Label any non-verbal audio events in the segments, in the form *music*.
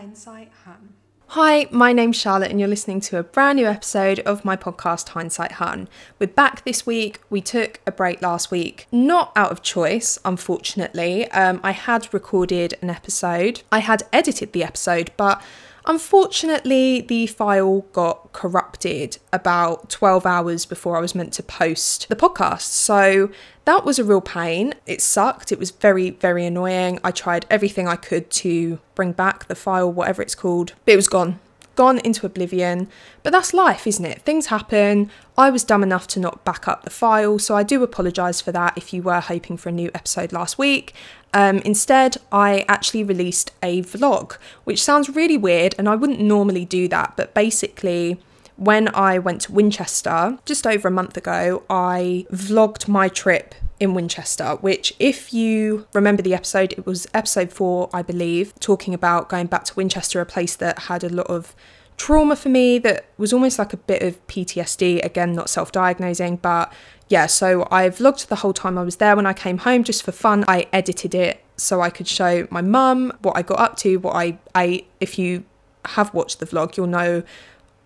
Hindsight Hun. Hi, my name's Charlotte, and you're listening to a brand new episode of my podcast, Hindsight Hun. We're back this week. We took a break last week, not out of choice, unfortunately. Um, I had recorded an episode, I had edited the episode, but Unfortunately, the file got corrupted about 12 hours before I was meant to post the podcast. So that was a real pain. It sucked. It was very, very annoying. I tried everything I could to bring back the file, whatever it's called, but it was gone gone into oblivion. But that's life, isn't it? Things happen. I was dumb enough to not back up the file, so I do apologise for that if you were hoping for a new episode last week. Um, instead, I actually released a vlog, which sounds really weird, and I wouldn't normally do that, but basically, when I went to Winchester just over a month ago, I vlogged my trip in Winchester, which, if you remember the episode, it was episode four, I believe, talking about going back to Winchester, a place that had a lot of trauma for me that was almost like a bit of PTSD. Again, not self diagnosing, but yeah, so I vlogged the whole time I was there. When I came home, just for fun, I edited it so I could show my mum what I got up to, what I ate. If you have watched the vlog, you'll know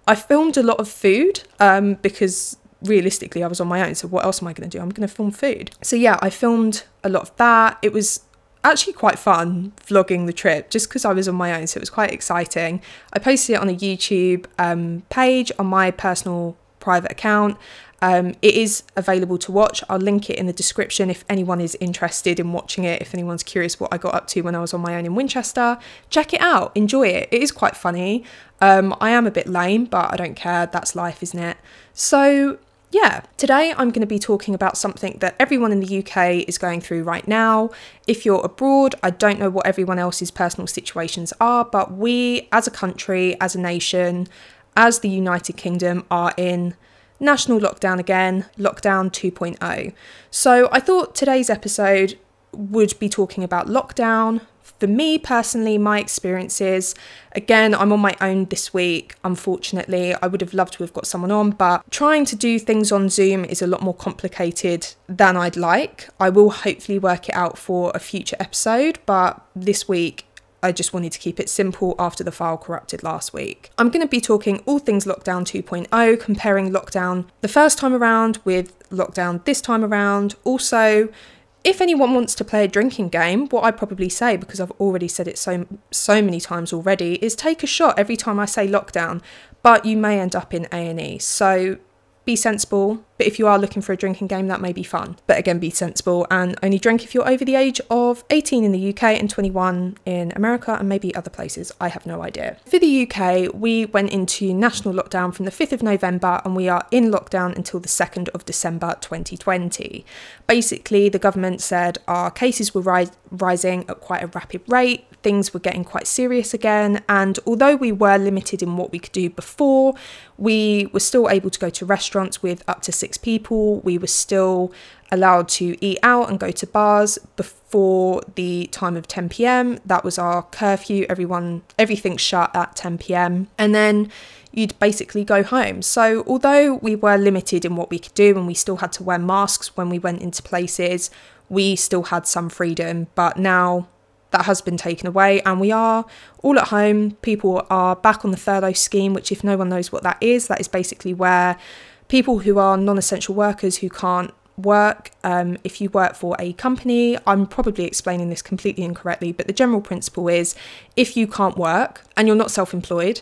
I filmed a lot of food um, because realistically I was on my own. So what else am I going to do? I'm going to film food. So yeah, I filmed a lot of that. It was actually quite fun vlogging the trip just because I was on my own. So it was quite exciting. I posted it on a YouTube um, page on my personal private account. Um, it is available to watch. I'll link it in the description if anyone is interested in watching it. If anyone's curious what I got up to when I was on my own in Winchester, check it out. Enjoy it. It is quite funny. Um, I am a bit lame, but I don't care. That's life, isn't it? So, yeah, today I'm going to be talking about something that everyone in the UK is going through right now. If you're abroad, I don't know what everyone else's personal situations are, but we as a country, as a nation, as the United Kingdom are in national lockdown again, lockdown 2.0. So I thought today's episode would be talking about lockdown. For me personally, my experiences, again, I'm on my own this week, unfortunately. I would have loved to have got someone on, but trying to do things on Zoom is a lot more complicated than I'd like. I will hopefully work it out for a future episode, but this week I just wanted to keep it simple after the file corrupted last week. I'm going to be talking all things Lockdown 2.0, comparing Lockdown the first time around with Lockdown this time around. Also, if anyone wants to play a drinking game, what I probably say, because I've already said it so so many times already, is take a shot every time I say lockdown, but you may end up in A and E. So be sensible. But if you are looking for a drinking game, that may be fun. But again, be sensible and only drink if you're over the age of 18 in the UK and 21 in America and maybe other places. I have no idea. For the UK, we went into national lockdown from the 5th of November and we are in lockdown until the 2nd of December 2020. Basically, the government said our cases were ri- rising at quite a rapid rate, things were getting quite serious again, and although we were limited in what we could do before, we were still able to go to restaurants with up to six people. We were still allowed to eat out and go to bars before the time of 10 p.m. That was our curfew. Everyone, everything shut at 10 p.m. And then you'd basically go home. So, although we were limited in what we could do and we still had to wear masks when we went into places, we still had some freedom. But now that has been taken away and we are all at home. People are back on the furlough scheme, which, if no one knows what that is, that is basically where people who are non essential workers who can't work, um, if you work for a company, I'm probably explaining this completely incorrectly, but the general principle is if you can't work and you're not self employed,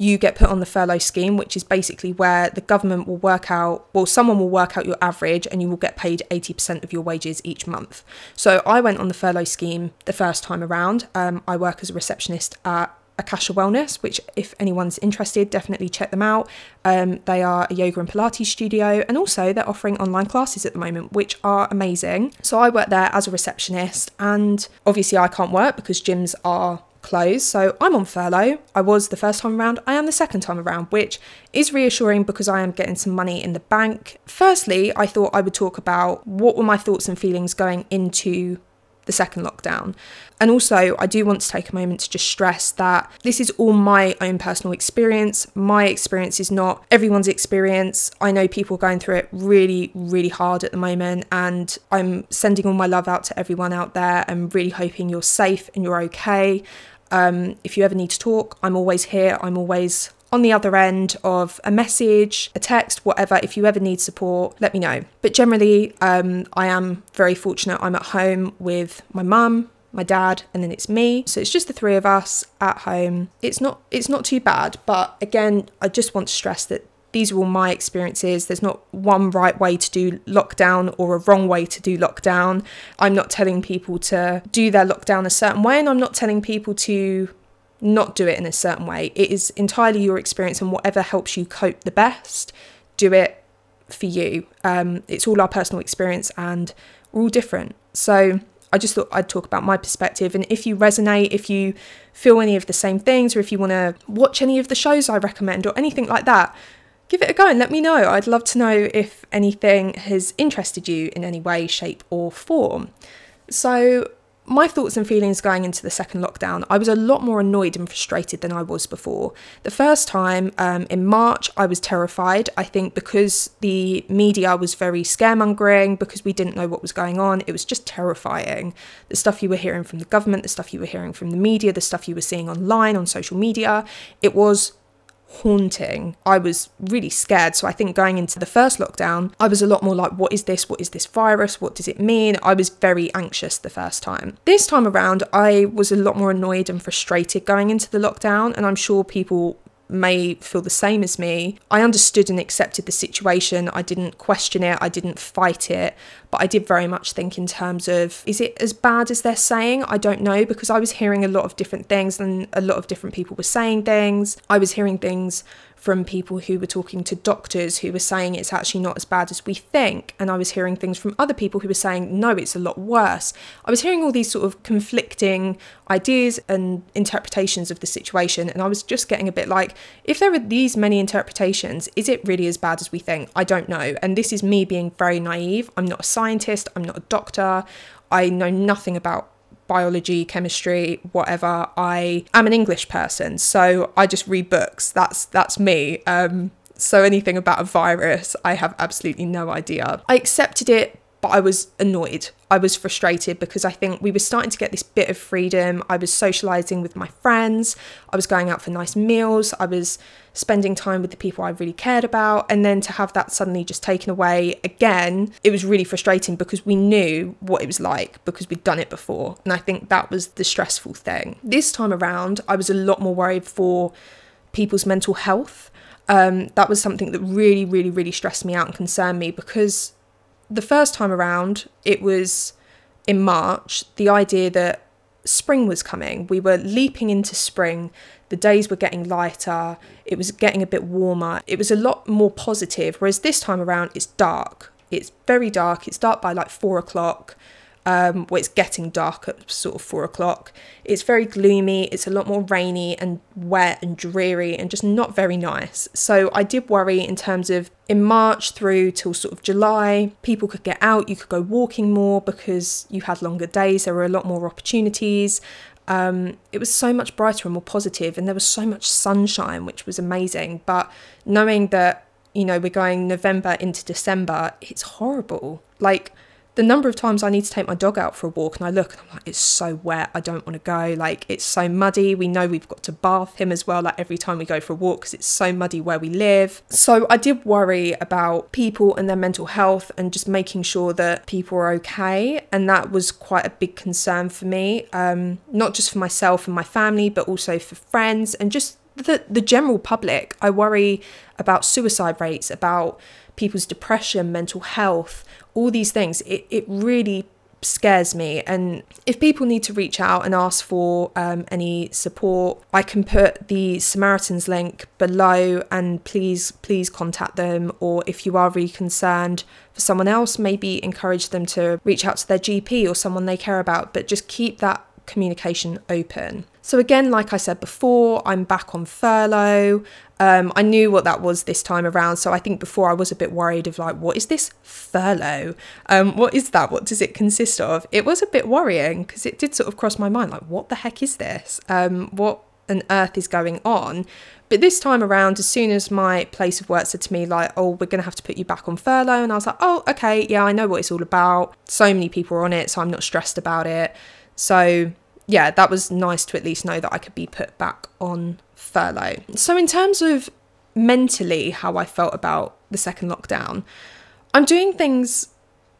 you get put on the furlough scheme, which is basically where the government will work out, well, someone will work out your average and you will get paid 80% of your wages each month. So I went on the furlough scheme the first time around. Um, I work as a receptionist at Akasha Wellness, which, if anyone's interested, definitely check them out. Um, they are a yoga and Pilates studio, and also they're offering online classes at the moment, which are amazing. So I work there as a receptionist, and obviously I can't work because gyms are closed. So I'm on furlough. I was the first time around, I am the second time around, which is reassuring because I am getting some money in the bank. Firstly, I thought I would talk about what were my thoughts and feelings going into the second lockdown. And also, I do want to take a moment to just stress that this is all my own personal experience. My experience is not everyone's experience. I know people going through it really, really hard at the moment, and I'm sending all my love out to everyone out there and really hoping you're safe and you're okay. Um, if you ever need to talk, I'm always here. I'm always on the other end of a message, a text, whatever. If you ever need support, let me know. But generally, um, I am very fortunate. I'm at home with my mum, my dad, and then it's me. So it's just the three of us at home. It's not it's not too bad, but again, I just want to stress that these are all my experiences. There's not one right way to do lockdown or a wrong way to do lockdown. I'm not telling people to do their lockdown a certain way, and I'm not telling people to not do it in a certain way. It is entirely your experience, and whatever helps you cope the best, do it for you. Um, it's all our personal experience, and we're all different. So I just thought I'd talk about my perspective. And if you resonate, if you feel any of the same things, or if you want to watch any of the shows I recommend or anything like that, give it a go and let me know. I'd love to know if anything has interested you in any way, shape, or form. So, my thoughts and feelings going into the second lockdown, I was a lot more annoyed and frustrated than I was before. The first time um, in March, I was terrified. I think because the media was very scaremongering, because we didn't know what was going on, it was just terrifying. The stuff you were hearing from the government, the stuff you were hearing from the media, the stuff you were seeing online on social media, it was haunting. I was really scared. So I think going into the first lockdown, I was a lot more like, what is this? What is this virus? What does it mean? I was very anxious the first time. This time around, I was a lot more annoyed and frustrated going into the lockdown. And I'm sure people may feel the same as me. I understood and accepted the situation. I didn't question it. I didn't fight it. But I did very much think in terms of is it as bad as they're saying? I don't know because I was hearing a lot of different things and a lot of different people were saying things. I was hearing things from people who were talking to doctors who were saying it's actually not as bad as we think. And I was hearing things from other people who were saying, no, it's a lot worse. I was hearing all these sort of conflicting ideas and interpretations of the situation. And I was just getting a bit like, if there are these many interpretations, is it really as bad as we think? I don't know. And this is me being very naive. I'm not a scientist, I'm not a doctor. I know nothing about biology, chemistry, whatever. I am an English person, so I just read books. That's that's me. Um, so anything about a virus, I have absolutely no idea. I accepted it but I was annoyed. I was frustrated because I think we were starting to get this bit of freedom. I was socializing with my friends, I was going out for nice meals, I was spending time with the people I really cared about. And then to have that suddenly just taken away again, it was really frustrating because we knew what it was like because we'd done it before. And I think that was the stressful thing. This time around, I was a lot more worried for people's mental health. Um, that was something that really, really, really stressed me out and concerned me because the first time around, it was in March, the idea that spring was coming. We were leaping into spring. The days were getting lighter. It was getting a bit warmer. It was a lot more positive. Whereas this time around, it's dark. It's very dark. It's dark by like four o'clock um, where it's getting dark at sort of four o'clock. It's very gloomy, it's a lot more rainy and wet and dreary and just not very nice. So I did worry in terms of in March through till sort of July, people could get out, you could go walking more because you had longer days, there were a lot more opportunities. Um, it was so much brighter and more positive, and there was so much sunshine, which was amazing. But knowing that, you know, we're going November into December, it's horrible. Like, the number of times I need to take my dog out for a walk and I look and I'm like, it's so wet, I don't want to go. Like, it's so muddy. We know we've got to bath him as well, like every time we go for a walk because it's so muddy where we live. So I did worry about people and their mental health and just making sure that people are okay. And that was quite a big concern for me, um, not just for myself and my family, but also for friends and just the, the general public. I worry about suicide rates, about people's depression, mental health all these things, it, it really scares me. And if people need to reach out and ask for um, any support, I can put the Samaritans link below and please, please contact them. Or if you are really concerned for someone else, maybe encourage them to reach out to their GP or someone they care about, but just keep that communication open. So, again, like I said before, I'm back on furlough. Um, I knew what that was this time around. So, I think before I was a bit worried of like, what is this furlough? Um, what is that? What does it consist of? It was a bit worrying because it did sort of cross my mind like, what the heck is this? Um, what on earth is going on? But this time around, as soon as my place of work said to me, like, oh, we're going to have to put you back on furlough, and I was like, oh, okay, yeah, I know what it's all about. So many people are on it, so I'm not stressed about it. So yeah, that was nice to at least know that I could be put back on furlough. So, in terms of mentally how I felt about the second lockdown, I'm doing things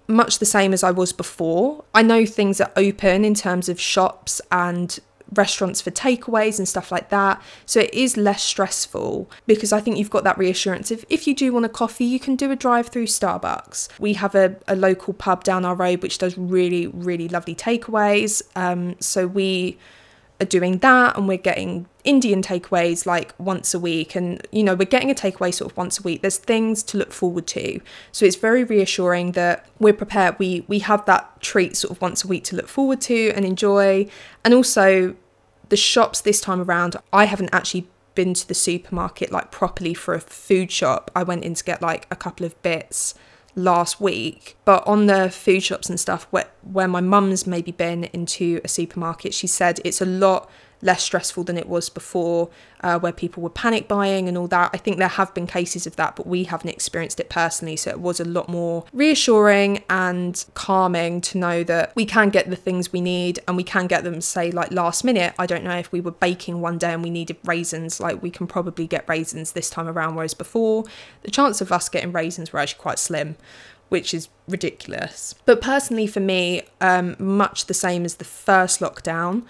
much the same as I was before. I know things are open in terms of shops and restaurants for takeaways and stuff like that. So it is less stressful because I think you've got that reassurance of if you do want a coffee, you can do a drive through Starbucks. We have a, a local pub down our road which does really, really lovely takeaways. Um, so we are doing that and we're getting Indian takeaways like once a week and you know we're getting a takeaway sort of once a week there's things to look forward to so it's very reassuring that we're prepared we we have that treat sort of once a week to look forward to and enjoy and also the shops this time around I haven't actually been to the supermarket like properly for a food shop. I went in to get like a couple of bits last week. But on the food shops and stuff where, where my mum's maybe been into a supermarket she said it's a lot less stressful than it was before, uh, where people were panic buying and all that. I think there have been cases of that, but we haven't experienced it personally. So it was a lot more reassuring and calming to know that we can get the things we need and we can get them, say, like last minute. I don't know if we were baking one day and we needed raisins, like we can probably get raisins this time around, whereas before, the chance of us getting raisins were actually quite slim which is ridiculous. But personally, for me, um, much the same as the first lockdown,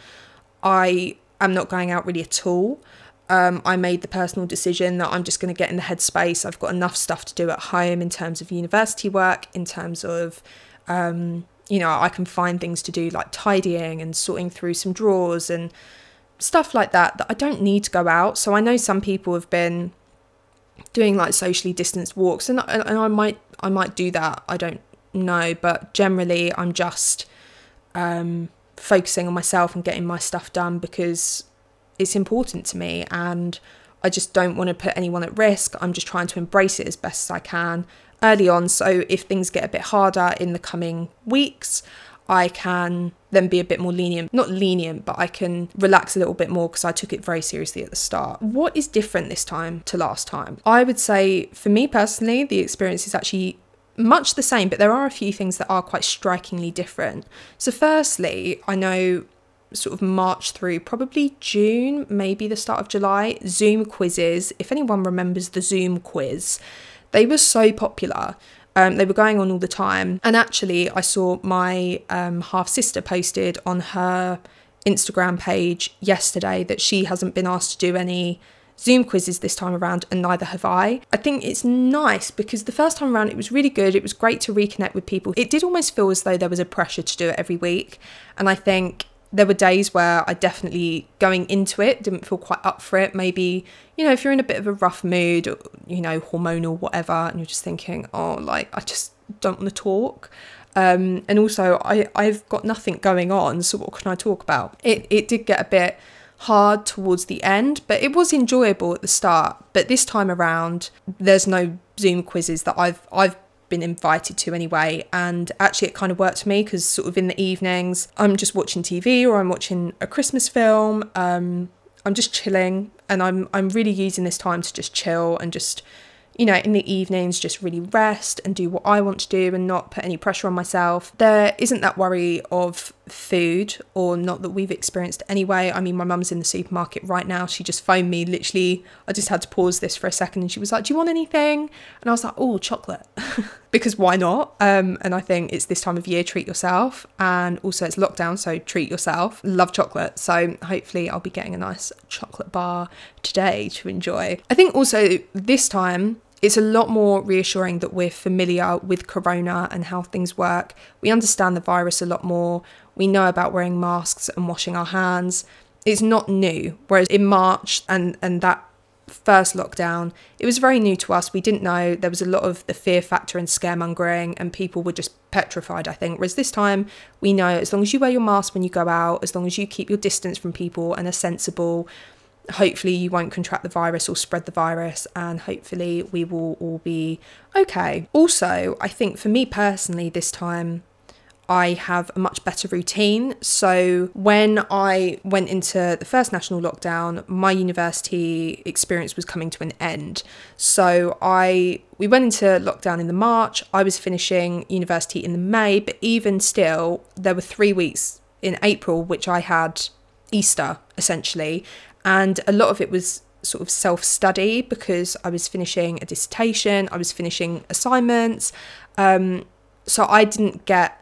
I am not going out really at all. Um, I made the personal decision that I'm just going to get in the headspace. I've got enough stuff to do at home in terms of university work, in terms of, um, you know, I can find things to do like tidying and sorting through some drawers and stuff like that, that I don't need to go out. So I know some people have been doing like socially distanced walks and, and I might I might do that. I don't know, but generally I'm just um, focusing on myself and getting my stuff done because it's important to me and I just don't want to put anyone at risk. I'm just trying to embrace it as best as I can early on. So if things get a bit harder in the coming weeks, I can then be a bit more lenient. Not lenient, but I can relax a little bit more because I took it very seriously at the start. What is different this time to last time? I would say, for me personally, the experience is actually much the same, but there are a few things that are quite strikingly different. So, firstly, I know sort of March through probably June, maybe the start of July, Zoom quizzes. If anyone remembers the Zoom quiz, they were so popular. Um, they were going on all the time. And actually, I saw my um, half sister posted on her Instagram page yesterday that she hasn't been asked to do any Zoom quizzes this time around, and neither have I. I think it's nice because the first time around it was really good. It was great to reconnect with people. It did almost feel as though there was a pressure to do it every week. And I think there were days where I definitely going into it didn't feel quite up for it. Maybe, you know, if you're in a bit of a rough mood, or, you know, hormonal, whatever, and you're just thinking, oh, like, I just don't want to talk. Um, and also, I, I've got nothing going on, so what can I talk about? It, it did get a bit hard towards the end, but it was enjoyable at the start. But this time around, there's no Zoom quizzes that I've I've been invited to anyway and actually it kind of worked for me because sort of in the evenings i'm just watching tv or i'm watching a christmas film um, i'm just chilling and i'm i'm really using this time to just chill and just you know, in the evenings, just really rest and do what I want to do and not put any pressure on myself. There isn't that worry of food, or not that we've experienced anyway. I mean, my mum's in the supermarket right now. She just phoned me literally. I just had to pause this for a second and she was like, Do you want anything? And I was like, Oh, chocolate. *laughs* because why not? Um, and I think it's this time of year, treat yourself. And also, it's lockdown, so treat yourself. Love chocolate. So hopefully, I'll be getting a nice chocolate bar today to enjoy. I think also this time, it's a lot more reassuring that we're familiar with corona and how things work. We understand the virus a lot more. We know about wearing masks and washing our hands. It's not new. Whereas in March and, and that first lockdown, it was very new to us. We didn't know. There was a lot of the fear factor and scaremongering, and people were just petrified, I think. Whereas this time, we know as long as you wear your mask when you go out, as long as you keep your distance from people and are sensible, hopefully you won't contract the virus or spread the virus and hopefully we will all be okay. Also, I think for me personally this time I have a much better routine. So when I went into the first national lockdown, my university experience was coming to an end. So I we went into lockdown in the March. I was finishing university in the May, but even still there were 3 weeks in April, which I had Easter essentially, and a lot of it was sort of self study because I was finishing a dissertation, I was finishing assignments. Um, so I didn't get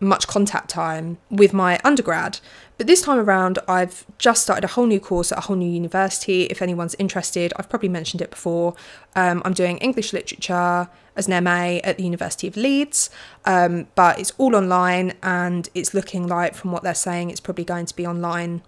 much contact time with my undergrad. But this time around, I've just started a whole new course at a whole new university. If anyone's interested, I've probably mentioned it before. Um, I'm doing English literature as an MA at the University of Leeds, um, but it's all online and it's looking like, from what they're saying, it's probably going to be online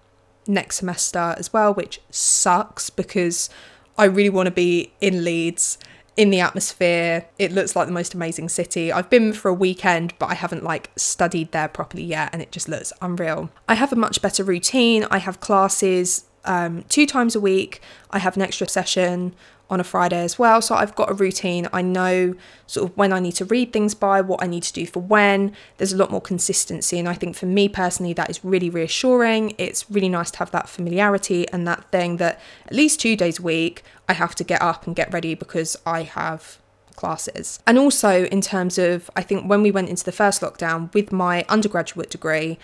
next semester as well, which sucks because I really want to be in Leeds in the atmosphere. It looks like the most amazing city. I've been for a weekend, but I haven't like studied there properly yet, and it just looks unreal. I have a much better routine. I have classes um, two times a week. I have an extra session on a Friday as well. So I've got a routine. I know sort of when I need to read things by, what I need to do for when. There's a lot more consistency. And I think for me personally, that is really reassuring. It's really nice to have that familiarity and that thing that at least two days a week, I have to get up and get ready because I have classes. And also, in terms of, I think when we went into the first lockdown with my undergraduate degree,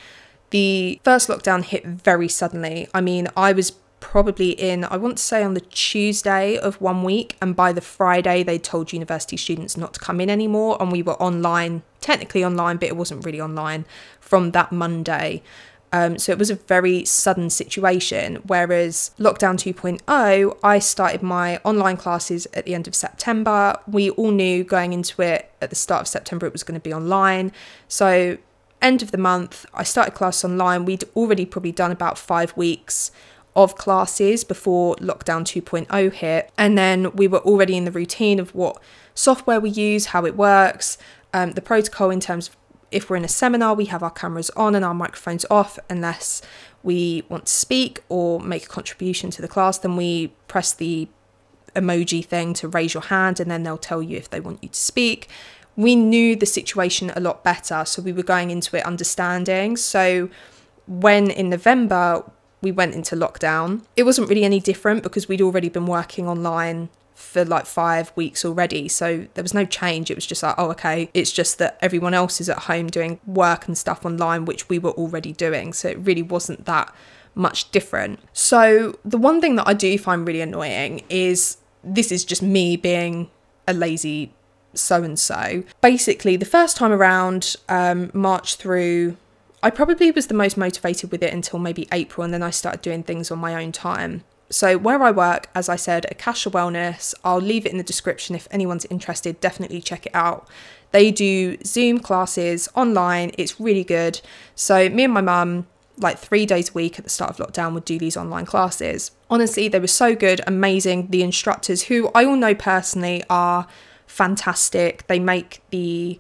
the first lockdown hit very suddenly. I mean, I was probably in, I want to say on the Tuesday of one week, and by the Friday, they told university students not to come in anymore, and we were online, technically online, but it wasn't really online from that Monday. Um, so it was a very sudden situation. Whereas lockdown 2.0, I started my online classes at the end of September. We all knew going into it at the start of September it was going to be online. So end of the month, I started class online. We'd already probably done about five weeks of classes before lockdown 2.0 hit. And then we were already in the routine of what software we use, how it works, um, the protocol in terms of if we're in a seminar, we have our cameras on and our microphones off unless we want to speak or make a contribution to the class. Then we press the emoji thing to raise your hand and then they'll tell you if they want you to speak. We knew the situation a lot better, so we were going into it understanding. So when in November we went into lockdown. It wasn't really any different because we'd already been working online for like five weeks already. So there was no change. It was just like, oh, okay. It's just that everyone else is at home doing work and stuff online, which we were already doing. So it really wasn't that much different. So the one thing that I do find really annoying is this is just me being a lazy so and so. Basically, the first time around, um, March through I probably was the most motivated with it until maybe April, and then I started doing things on my own time. So, where I work, as I said, Akasha Wellness, I'll leave it in the description if anyone's interested, definitely check it out. They do Zoom classes online, it's really good. So, me and my mum, like three days a week at the start of lockdown, would do these online classes. Honestly, they were so good, amazing. The instructors, who I all know personally, are fantastic. They make the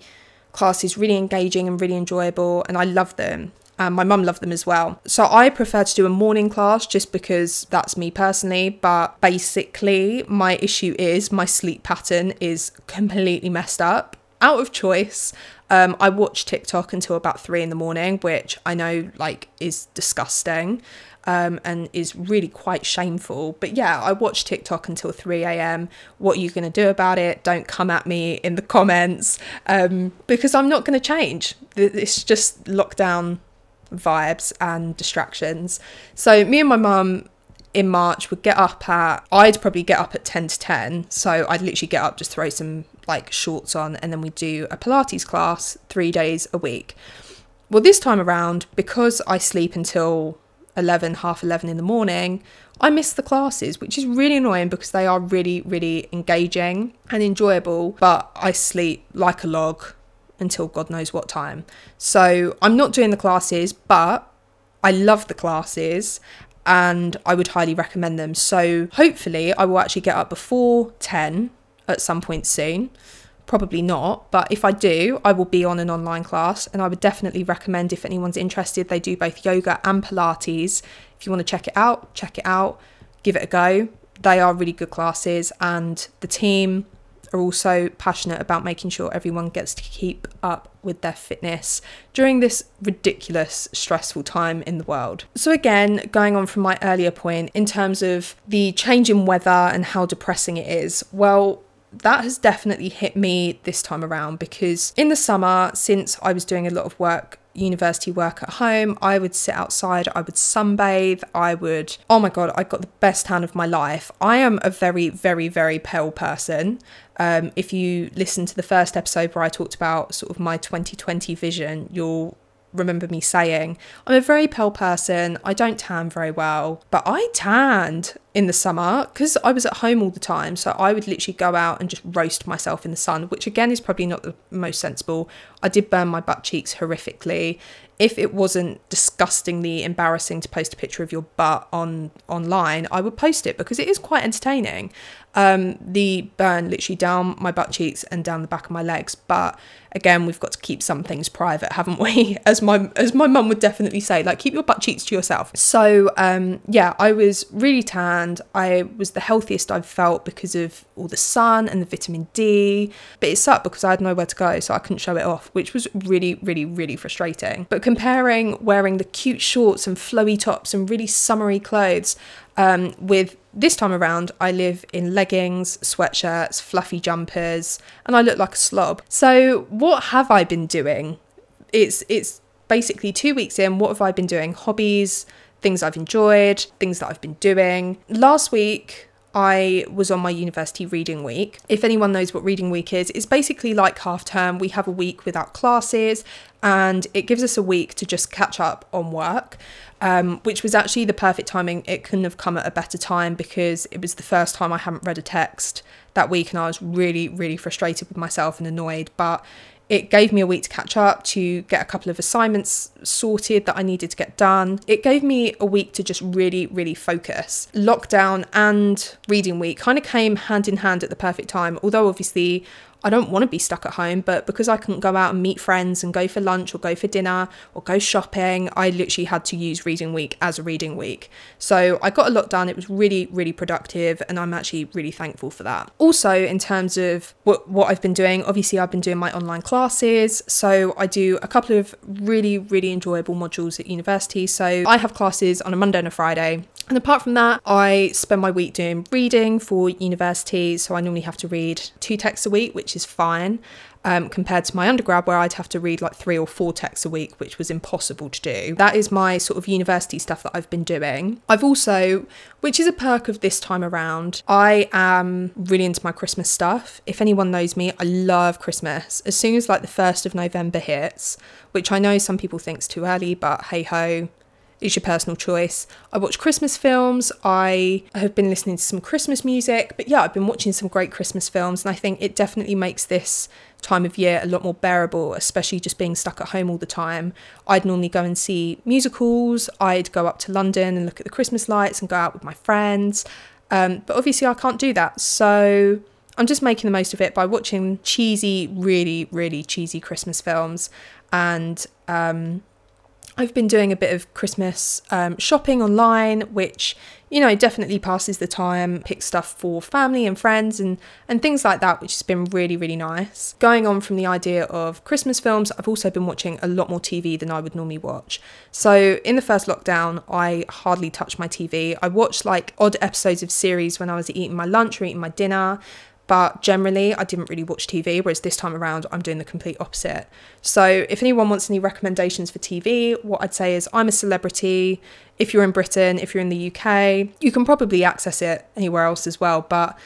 class is really engaging and really enjoyable, and I love them. Um, my mum loved them as well. So I prefer to do a morning class just because that's me personally. But basically, my issue is my sleep pattern is completely messed up. Out of choice, um, I watch TikTok until about three in the morning, which I know like is disgusting um, and is really quite shameful. But yeah, I watch TikTok until 3 a.m. What are you going to do about it? Don't come at me in the comments um, because I'm not going to change. It's just lockdown vibes and distractions. So, me and my mum in March would get up at, I'd probably get up at 10 to 10. So, I'd literally get up, just throw some like shorts on, and then we do a Pilates class three days a week. Well, this time around, because I sleep until 11, half 11 in the morning, I miss the classes, which is really annoying because they are really, really engaging and enjoyable. But I sleep like a log until God knows what time. So I'm not doing the classes, but I love the classes and I would highly recommend them. So hopefully, I will actually get up before 10 at some point soon probably not but if i do i will be on an online class and i would definitely recommend if anyone's interested they do both yoga and pilates. If you want to check it out check it out. Give it a go. They are really good classes and the team are also passionate about making sure everyone gets to keep up with their fitness during this ridiculous stressful time in the world. So again, going on from my earlier point in terms of the change in weather and how depressing it is, well, that has definitely hit me this time around because in the summer, since I was doing a lot of work university work at home, I would sit outside, I would sunbathe, I would, oh my God, I got the best tan of my life. I am a very, very, very pale person. Um, if you listen to the first episode where I talked about sort of my 2020 vision, you'll remember me saying, I'm a very pale person. I don't tan very well, but I tanned in the summer because I was at home all the time. So I would literally go out and just roast myself in the sun, which again is probably not the most sensible. I did burn my butt cheeks horrifically if it wasn't disgustingly embarrassing to post a picture of your butt on online, I would post it because it is quite entertaining. Um, the burn literally down my butt cheeks and down the back of my legs, but again, we've got to keep some things private, haven't we? *laughs* As my as my mum would definitely say, like keep your butt cheeks to yourself. So um, yeah, I was really tanned. I was the healthiest I've felt because of all the sun and the vitamin D. But it sucked because I had nowhere to go, so I couldn't show it off, which was really, really, really frustrating. But comparing wearing the cute shorts and flowy tops and really summery clothes um, with this time around, I live in leggings, sweatshirts, fluffy jumpers, and I look like a slob. So, what have I been doing? It's it's basically two weeks in. What have I been doing? Hobbies, things I've enjoyed, things that I've been doing. Last week, I was on my university reading week. If anyone knows what reading week is, it's basically like half term. We have a week without classes and it gives us a week to just catch up on work, um, which was actually the perfect timing. It couldn't have come at a better time because it was the first time I hadn't read a text that week and I was really, really frustrated with myself and annoyed. But it gave me a week to catch up, to get a couple of assignments sorted that I needed to get done. It gave me a week to just really, really focus. Lockdown and reading week kind of came hand in hand at the perfect time, although obviously I don't want to be stuck at home, but because I couldn't go out and meet friends and go for lunch or go for dinner or go shopping, I literally had to use reading week as a reading week. So I got a lot done. It was really, really productive, and I'm actually really thankful for that. Also, in terms of what, what I've been doing, obviously, I've been doing my online classes. So I do a couple of really, really enjoyable modules at university. So I have classes on a Monday and a Friday. And apart from that, I spend my week doing reading for university. So I normally have to read two texts a week, which is fine. Um, compared to my undergrad, where I'd have to read like three or four texts a week, which was impossible to do. That is my sort of university stuff that I've been doing. I've also, which is a perk of this time around, I am really into my Christmas stuff. If anyone knows me, I love Christmas. As soon as like the 1st of November hits, which I know some people think's too early, but hey ho, it's your personal choice. I watch Christmas films. I have been listening to some Christmas music. But yeah, I've been watching some great Christmas films. And I think it definitely makes this time of year a lot more bearable, especially just being stuck at home all the time. I'd normally go and see musicals. I'd go up to London and look at the Christmas lights and go out with my friends. Um, but obviously, I can't do that. So I'm just making the most of it by watching cheesy, really, really cheesy Christmas films and um, I've been doing a bit of Christmas um, shopping online, which you know definitely passes the time. Pick stuff for family and friends and and things like that, which has been really really nice. Going on from the idea of Christmas films, I've also been watching a lot more TV than I would normally watch. So in the first lockdown, I hardly touched my TV. I watched like odd episodes of series when I was eating my lunch or eating my dinner but generally I didn't really watch TV, whereas this time around I'm doing the complete opposite. So, if anyone wants any recommendations for TV, what I'd say is I'm a celebrity. If you're in Britain, if you're in the UK, you can probably access it anywhere else as well, but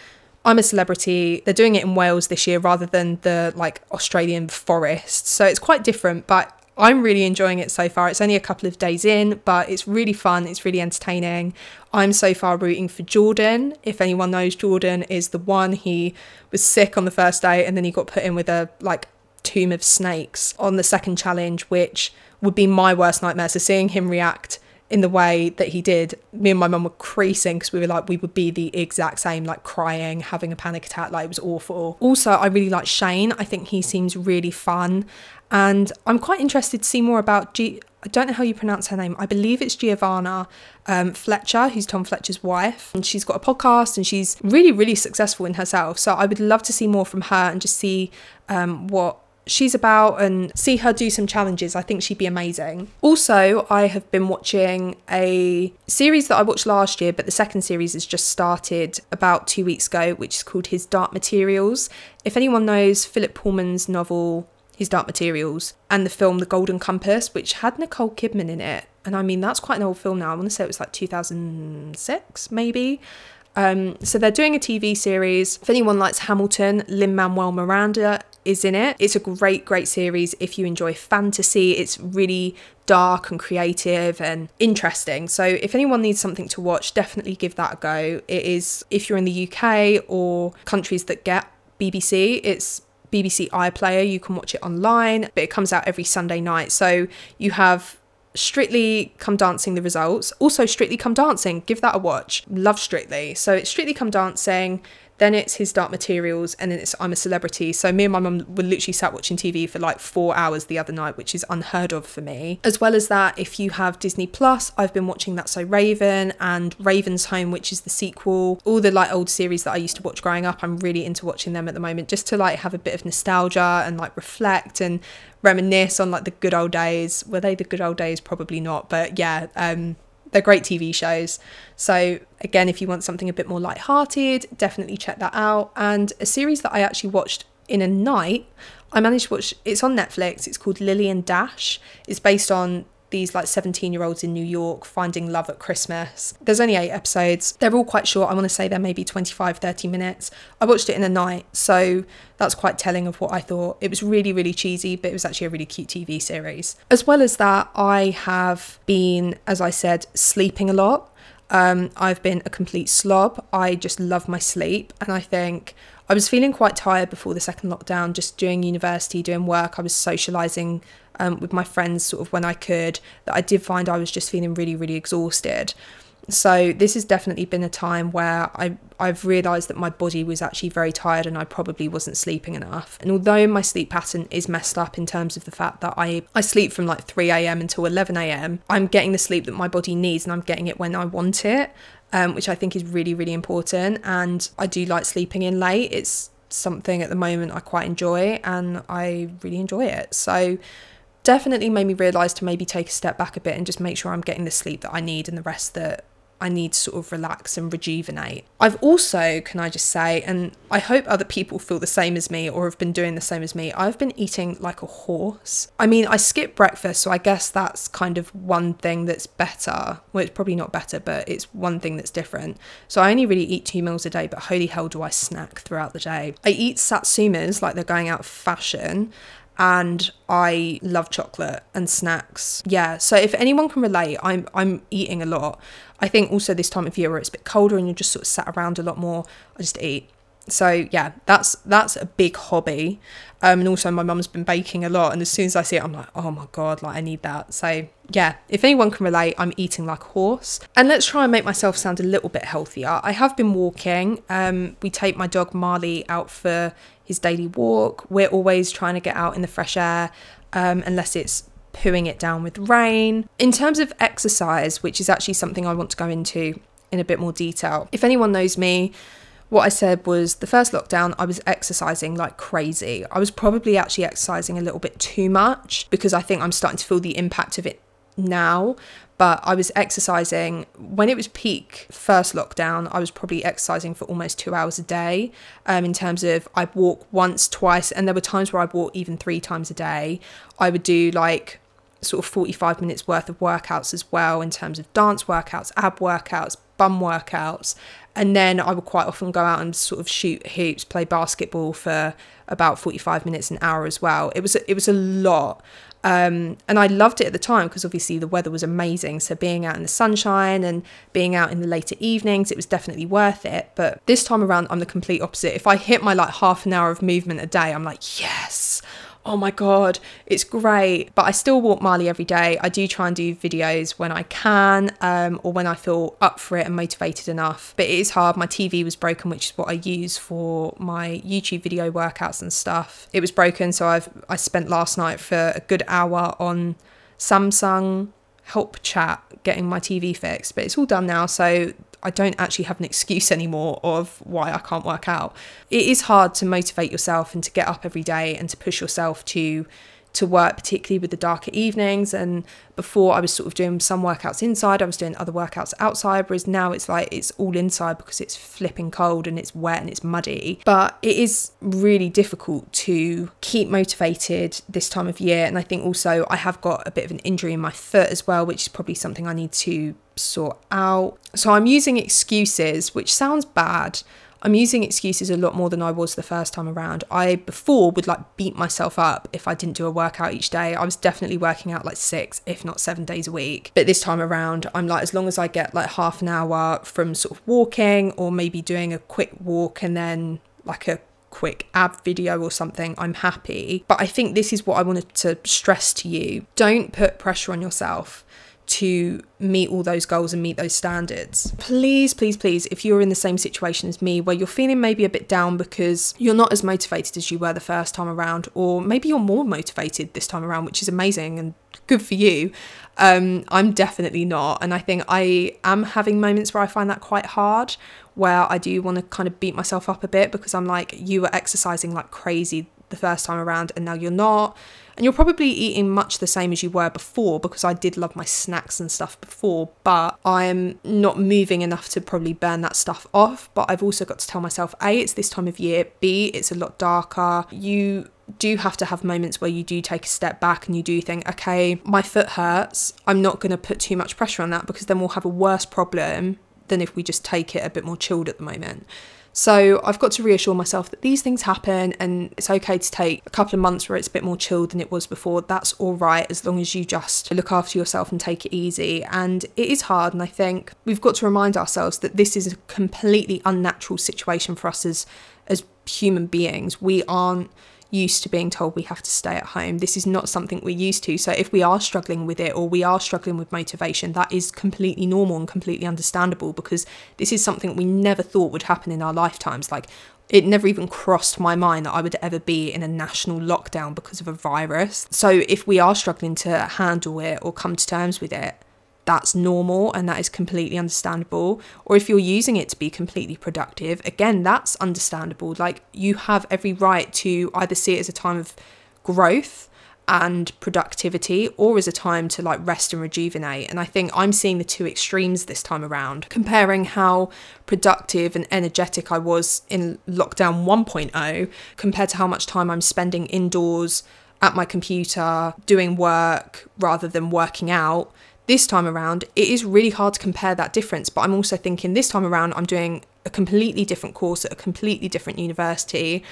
I'm a celebrity. They're doing it in Wales this year rather than the like Australian forest. So it's quite different, but I'm really enjoying it so far. It's only a couple of days in, but it's really fun. It's really entertaining. I'm so far rooting for Jordan. If anyone knows, Jordan is the one. He was sick on the first day and then he got put in with a like tomb of snakes on the second challenge, which would be my worst nightmare. So seeing him react in the way that he did, me and my mum were creasing because we were like, we would be the exact same, like crying, having a panic attack. Like it was awful. Also, I really like Shane. I think he seems really fun. And I'm quite interested to see more about G. I don't know how you pronounce her name. I believe it's Giovanna um, Fletcher, who's Tom Fletcher's wife. And she's got a podcast and she's really, really successful in herself. So I would love to see more from her and just see um, what she's about and see her do some challenges. I think she'd be amazing. Also, I have been watching a series that I watched last year, but the second series has just started about two weeks ago, which is called His Dark Materials. If anyone knows Philip Pullman's novel His Dark Materials, and the film The Golden Compass, which had Nicole Kidman in it. And I mean, that's quite an old film now. I want to say it was like 2006, maybe. Um, so they're doing a TV series. If anyone likes Hamilton, Lin Manuel Miranda is in it. It's a great, great series if you enjoy fantasy. It's really dark and creative and interesting. So if anyone needs something to watch, definitely give that a go. It is, if you're in the UK or countries that get BBC, it's BBC iPlayer. You can watch it online, but it comes out every Sunday night. So you have Strictly Come Dancing the results. Also, Strictly Come Dancing, give that a watch. Love Strictly. So it's Strictly Come Dancing, then it's his Dark Materials, and then it's I'm a Celebrity. So me and my mum were literally sat watching TV for like four hours the other night, which is unheard of for me. As well as that, if you have Disney Plus, I've been watching That's So Raven and Raven's Home, which is the sequel. All the like old series that I used to watch growing up, I'm really into watching them at the moment, just to like have a bit of nostalgia and like reflect and reminisce on like the good old days. Were they the good old days? Probably not, but yeah, um, they're great TV shows. So, again, if you want something a bit more light-hearted, definitely check that out. And a series that I actually watched in a night, I managed to watch, it's on Netflix, it's called Lily and Dash. It's based on these like 17 year olds in New York finding love at Christmas. There's only eight episodes. They're all quite short. I want to say they're maybe 25, 30 minutes. I watched it in a night, so that's quite telling of what I thought. It was really, really cheesy, but it was actually a really cute TV series. As well as that, I have been, as I said, sleeping a lot. Um, I've been a complete slob. I just love my sleep, and I think I was feeling quite tired before the second lockdown, just doing university, doing work. I was socializing um, with my friends sort of when I could, that I did find I was just feeling really, really exhausted. So this has definitely been a time where I I've realized that my body was actually very tired and I probably wasn't sleeping enough. And although my sleep pattern is messed up in terms of the fact that I I sleep from like 3 a.m. until 11 a.m., I'm getting the sleep that my body needs and I'm getting it when I want it, um, which I think is really really important. And I do like sleeping in late. It's something at the moment I quite enjoy and I really enjoy it. So definitely made me realize to maybe take a step back a bit and just make sure I'm getting the sleep that I need and the rest that I need to sort of relax and rejuvenate. I've also, can I just say, and I hope other people feel the same as me or have been doing the same as me, I've been eating like a horse. I mean, I skip breakfast, so I guess that's kind of one thing that's better. Well, it's probably not better, but it's one thing that's different. So I only really eat two meals a day, but holy hell do I snack throughout the day. I eat satsumas like they're going out of fashion and I love chocolate and snacks. Yeah, so if anyone can relate, I'm I'm eating a lot. I think also this time of year where it's a bit colder and you're just sort of sat around a lot more, I just eat. So yeah, that's that's a big hobby. Um, and also my mum's been baking a lot, and as soon as I see it, I'm like, oh my god, like I need that. So yeah, if anyone can relate, I'm eating like a horse. And let's try and make myself sound a little bit healthier. I have been walking. Um, we take my dog Marley out for his daily walk. We're always trying to get out in the fresh air, um, unless it's pooing it down with rain. In terms of exercise, which is actually something I want to go into in a bit more detail, if anyone knows me, what I said was the first lockdown, I was exercising like crazy. I was probably actually exercising a little bit too much because I think I'm starting to feel the impact of it now but I was exercising when it was peak first lockdown. I was probably exercising for almost two hours a day. Um, in terms of I'd walk once, twice, and there were times where I'd walk even three times a day. I would do like sort of 45 minutes worth of workouts as well in terms of dance workouts, ab workouts, bum workouts. And then I would quite often go out and sort of shoot hoops, play basketball for about 45 minutes, an hour as well. It was it was a lot. Um, and I loved it at the time because obviously the weather was amazing. So being out in the sunshine and being out in the later evenings, it was definitely worth it. But this time around, I'm the complete opposite. If I hit my like half an hour of movement a day, I'm like, yes, oh my god, it's great. But I still walk Marley every day. I do try and do videos when I can, um, or when I feel up for it and motivated enough. But it is hard. My TV was broken, which is what I use for my YouTube video workouts and stuff. It was broken, so I've I spent last night for a good hour on Samsung help chat getting my TV fixed, but it's all done now. So I don't actually have an excuse *laughs* anymore of why I can't work out. It is hard to motivate yourself and to get up every day and to push yourself to to work, particularly with the darker evenings. And before I was sort of doing some workouts inside, I was doing other workouts outside, whereas now it's like it's all inside because it's flipping cold and it's wet and it's muddy. But it is really difficult to keep motivated this time of year. And I think also I have got a bit of an injury in my foot as well, which is probably something I need to sort out. So I'm using excuses, which sounds bad. I'm using excuses a lot more than I was the first time around. I before would like beat myself up if I didn't do a workout each day. I was definitely working out like six, if not seven days a week. But this time around, I'm like, as long as I get like half an hour from sort of walking or maybe doing a quick walk and then like a quick ab video or something, I'm happy. But I think this is what I wanted to stress to you. Don't put pressure on yourself to meet all those goals and meet those standards. Please, please, please, if you're in the same situation as me where you're feeling maybe a bit down because you're not as motivated as you were the first time around, or maybe you're more motivated this time around, which is amazing and good for you. Um, I'm definitely not. And I think I am having moments where I find that quite hard, where I do want to kind of beat myself up a bit because I'm like, you were exercising like crazy the first time around and now you're not and you're probably eating much the same as you were before because I did love my snacks and stuff before, but I'm not moving enough to probably burn that stuff off. But I've also got to tell myself A, it's this time of year, B, it's a lot darker. You do have to have moments where you do take a step back and you do think, okay, my foot hurts. I'm not going to put too much pressure on that because then we'll have a worse problem than if we just take it a bit more chilled at the moment. So I've got to reassure myself that these things happen and it's okay to take a couple of months where it's a bit more chilled than it was before. That's all right as long as you just look after yourself and take it easy. And it is hard. And I think we've got to remind ourselves that this is a completely unnatural situation for us as, as human beings. We aren't used to being told we have to stay at home. This is not something we're used to. So if we are struggling with it or we are struggling with motivation, that is completely normal and completely understandable because this is something we never thought would happen in our lifetimes. Like it never even crossed my mind that I would ever be in a national lockdown because of a virus. So if we are struggling to handle it or come to terms with it, that's normal and that is completely understandable. Or if you're using it to be completely productive, again, that's understandable. Like you have every right to either see it as a time of growth and productivity or as a time to like rest and rejuvenate. And I think I'm seeing the two extremes this time around, comparing how productive and energetic I was in lockdown 1.0 compared to how much time I'm spending indoors at my computer doing work rather than working out this time around, it is really hard to compare that difference. But I'm also thinking this time around, I'm doing a completely different course at a completely different university.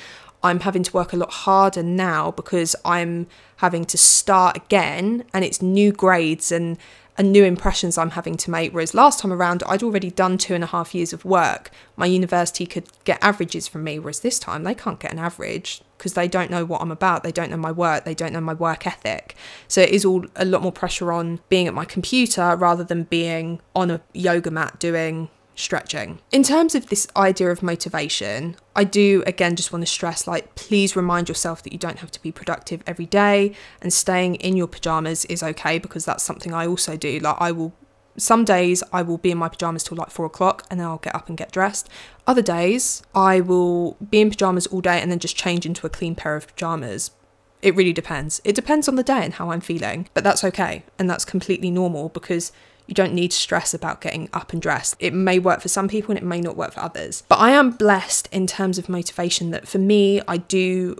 I'm having to work a lot harder now because I'm having to start again and it's new grades and and new impressions I'm having to make. Whereas last time around, I'd already done two and a half years of work. My university could get averages from me, whereas this time they can't get an average because they don't know what I'm about. They don't know my work. They don't know my work ethic. So it is all a lot more pressure on being at my computer rather than being on a yoga mat doing stretching. In terms of this idea of motivation, I do again just want to stress like, please remind yourself that you don't have to be productive every day and staying in your pajamas is okay because that's something I also do. Like, I will. Some days I will be in my pajamas till like four o'clock and then I'll get up and get dressed. Other days I will be in pajamas all day and then just change into a clean pair of pajamas it really depends. It depends on the day and how I'm feeling, but that's okay. And that's completely normal because you don't need to stress about getting up and dressed. It may work for some people and it may not work for others. But I am blessed in terms of motivation that for me, I do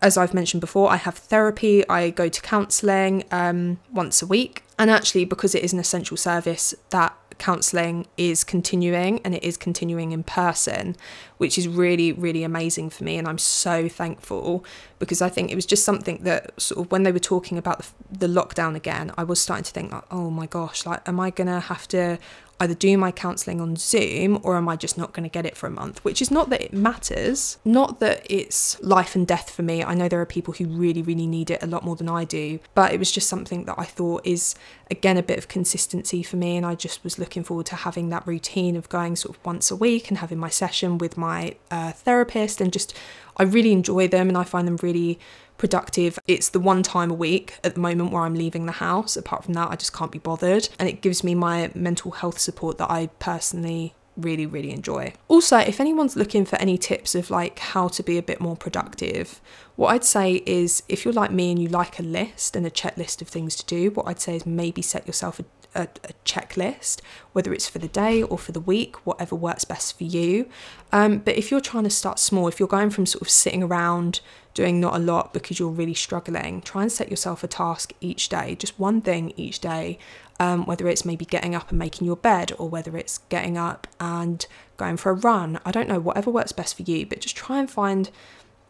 as I've mentioned before, I have therapy, I go to counselling um, once a week. And actually, because it is an essential service, that counselling is continuing and it is continuing in person, which is really, really amazing for me. And I'm so thankful because I think it was just something that sort of when they were talking about the, the lockdown again, I was starting to think, like, oh my gosh, like, am I going to have to either do my counselling on Zoom or am I just not going to get it for a month? Which is not that it matters, not that it's life and death for me. I know there are people who really, really need it a lot more than I do, but it was just something that I thought is, again, a bit of consistency for me. And I just was looking forward to having that routine of going sort of once a week and having my session with my uh, therapist and just, I really enjoy them and I find them really productive. It's the one time a week at the moment where I'm leaving the house. Apart from that, I just can't be bothered. And it gives me my mental health support that I personally really, really enjoy. Also, if anyone's looking for any tips of like how to be a bit more productive, what I'd say is if you're like me and you like a list and a checklist of things to do, what I'd say is maybe set yourself a a, a, checklist, whether it's for the day or for the week, whatever works best for you. Um, but if you're trying to start small, if you're going from sort of sitting around doing not a lot because you're really struggling, try and set yourself a task each day, just one thing each day. Um, whether it's maybe getting up and making your bed or whether it's getting up and going for a run. I don't know, whatever works best for you, but just try and find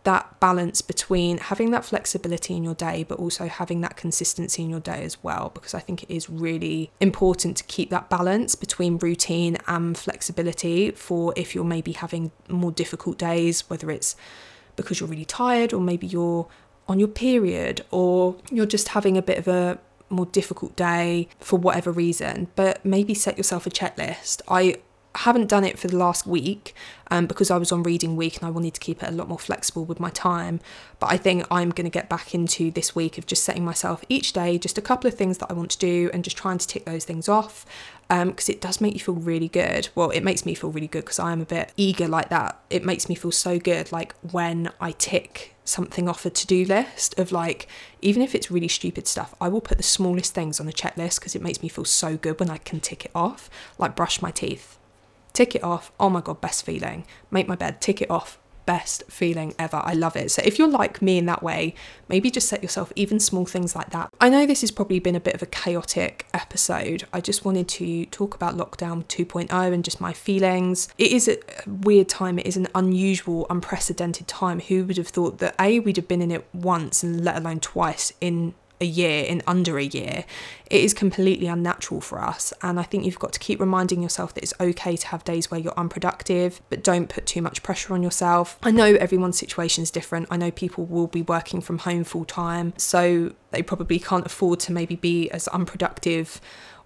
that balance between having that flexibility in your day, but also having that consistency in your day as well, because I think it is really important to keep that balance between routine and flexibility for if you're maybe having more difficult days, whether it's because you're really tired or maybe you're on your period or you're just having a bit of a more difficult day for whatever reason, but maybe set yourself a checklist. I haven't done it for the last week um, because I was on reading week and I wanted to keep it a lot more flexible with my time. But I think I'm going to get back into this week of just setting myself each day just a couple of things that I want to do and just trying to tick those things off because um, it does make you feel really good. Well, it makes me feel really good because I am a bit eager like that. It makes me feel so good, like when I tick something off a to do list of like, even if it's really stupid stuff, I will put the smallest things on the checklist because it makes me feel so good when I can tick it off, like brush my teeth tick it off. Oh my God, best feeling. Make my bed, tick it off. Best feeling ever. I love it. So, if you're like me in that way, maybe just set yourself even small things like that. I know this has probably been a bit of a chaotic episode. I just wanted to talk about lockdown 2.0 and just my feelings. It is a weird time, it is an unusual, unprecedented time. Who would have thought that A, we'd have been in it once and let alone twice in a year in under a year, it is completely unnatural for us. And I think you've got to keep reminding yourself that it's okay to have days where you're unproductive, but don't put too much pressure on yourself. I know everyone's situation is different. I know people will be working from home full time, so they probably can't afford to maybe be as unproductive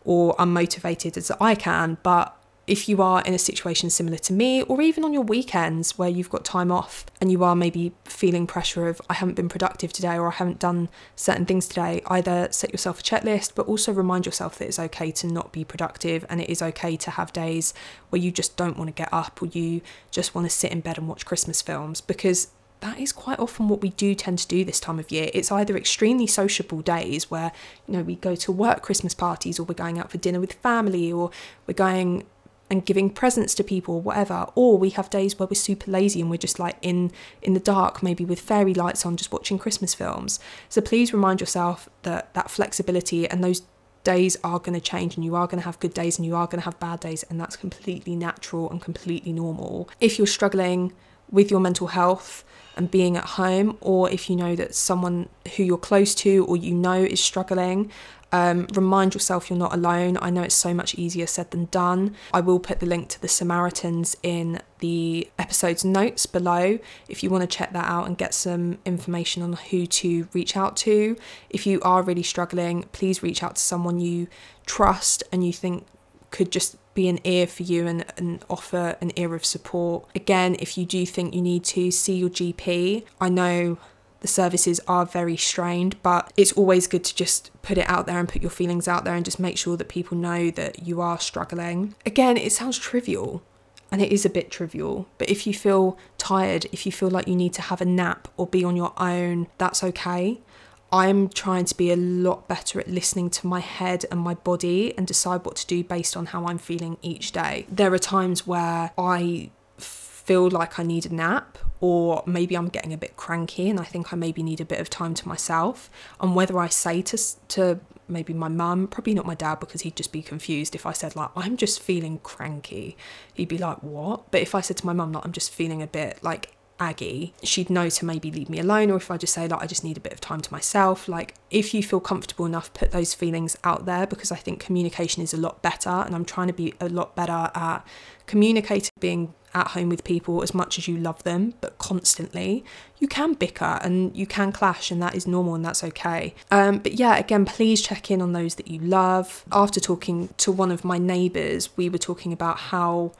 or unmotivated as I can, but if you are in a situation similar to me, or even on your weekends where you've got time off and you are maybe feeling pressure of, I haven't been productive today or I haven't done certain things today, either set yourself a checklist, but also remind yourself that it's okay to not be productive and it is okay to have days where you just don't want to get up or you just want to sit in bed and watch Christmas films because that is quite often what we do tend to do this time of year. It's either extremely sociable days where, you know, we go to work Christmas parties or we're going out for dinner with family or we're going and giving presents to people whatever. Or we have days where we're super lazy and we're just like in in the dark maybe with fairy lights on just watching christmas films. So please remind yourself that that flexibility and those days are going to change and you are going to have good days and you are going to have bad days and that's completely natural and completely normal. If you're struggling with your mental health and being at home, or if you know that someone who you're close to or you know is struggling, um, remind yourself you're not alone. I know it's so much easier said than done. I will put the link to the Samaritans in the episode's notes below if you want to check that out and get some information on who to reach out to. If you are really struggling, please reach out to someone you trust and you think could just be an ear for you and, and offer an ear of support. Again, if you do think you need to see your GP, I know the services are very strained, but it's always good to just put it out there and put your feelings out there and just make sure that people know that you are struggling. Again, it sounds trivial, and it is a bit trivial, but if you feel tired, if you feel like you need to have a nap or be on your own, that's okay. I'm trying to be a lot better at listening to my head and my body and decide what to do based on how I'm feeling each day. There are times where I feel like I need a nap or maybe I'm getting a bit cranky and I think I maybe need a bit of time to myself. And whether I say to to maybe my mum, probably not my dad because he'd just be confused if I said like I'm just feeling cranky. He'd be like, "What?" But if I said to my mum like I'm just feeling a bit like aggy, she'd know to maybe leave me alone or if I just say like I just need a bit of time to myself. Like if you feel comfortable enough put those feelings out there because I think communication is a lot better and I'm trying to be a lot better at communicating being at home with people as much as you love them, but constantly, you can bicker and you can clash, and that is normal and that's okay. Um, but yeah, again, please check in on those that you love. After talking to one of my neighbours, we were talking about how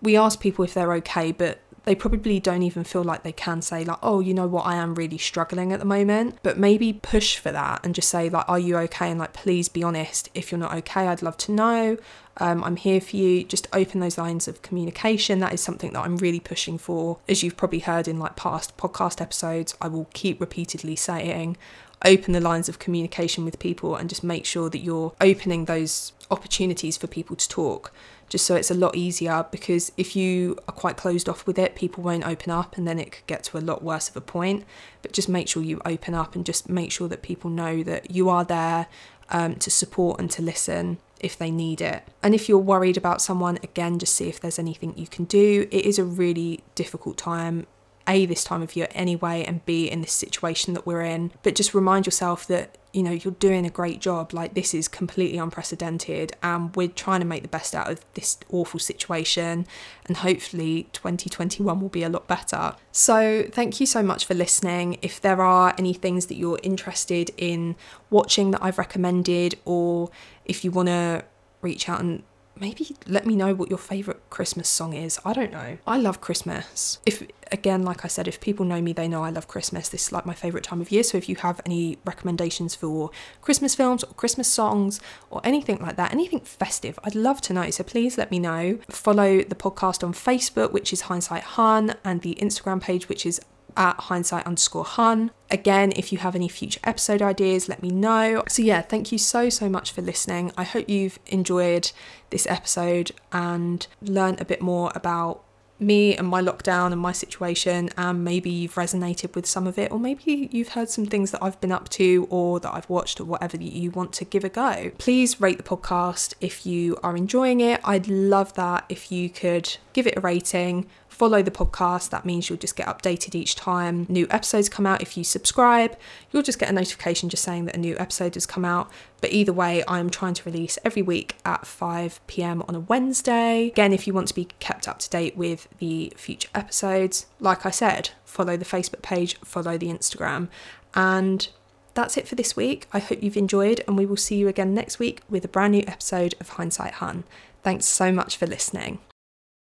we ask people if they're okay, but they probably don't even feel like they can say, like, oh, you know what, I am really struggling at the moment. But maybe push for that and just say, like, are you okay? And like, please be honest. If you're not okay, I'd love to know. Um, I'm here for you. Just open those lines of communication. That is something that I'm really pushing for. As you've probably heard in like past podcast episodes, I will keep repeatedly saying, open the lines of communication with people and just make sure that you're opening those opportunities for people to talk just so it's a lot easier because if you are quite closed off with it people won't open up and then it could get to a lot worse of a point but just make sure you open up and just make sure that people know that you are there um, to support and to listen if they need it. And if you're worried about someone, again, just see if there's anything you can do. It is a really difficult time a, this time of year anyway, and B, in this situation that we're in. But just remind yourself that, you know, you're doing a great job. Like, this is completely unprecedented, and we're trying to make the best out of this awful situation. And hopefully, 2021 will be a lot better. So, thank you so much for listening. If there are any things that you're interested in watching that I've recommended, or if you want to reach out and maybe let me know what your favorite Christmas song is. I don't know. I love Christmas. If again, like I said, if people know me, they know I love Christmas. This is like my favorite time of year. So if you have any recommendations for Christmas films or Christmas songs or anything like that, anything festive, I'd love to know. So please let me know. Follow the podcast on Facebook, which is Hindsight Hun, and the Instagram page, which is at hindsight underscore hun. Again, if you have any future episode ideas, let me know. So, yeah, thank you so, so much for listening. I hope you've enjoyed this episode and learned a bit more about me and my lockdown and my situation, and maybe you've resonated with some of it, or maybe you've heard some things that I've been up to or that I've watched or whatever you want to give a go. Please rate the podcast if you are enjoying it. I'd love that if you could give it a rating follow the podcast. That means you'll just get updated each time new episodes come out. If you subscribe, you'll just get a notification just saying that a new episode has come out. But either way, I'm trying to release every week at 5 pm on a Wednesday. Again, if you want to be kept up to date with the future episodes, like I said, follow the Facebook page, follow the Instagram. And that's it for this week. I hope you've enjoyed, and we will see you again next week with a brand new episode of Hindsight Hun. Thanks so much for listening.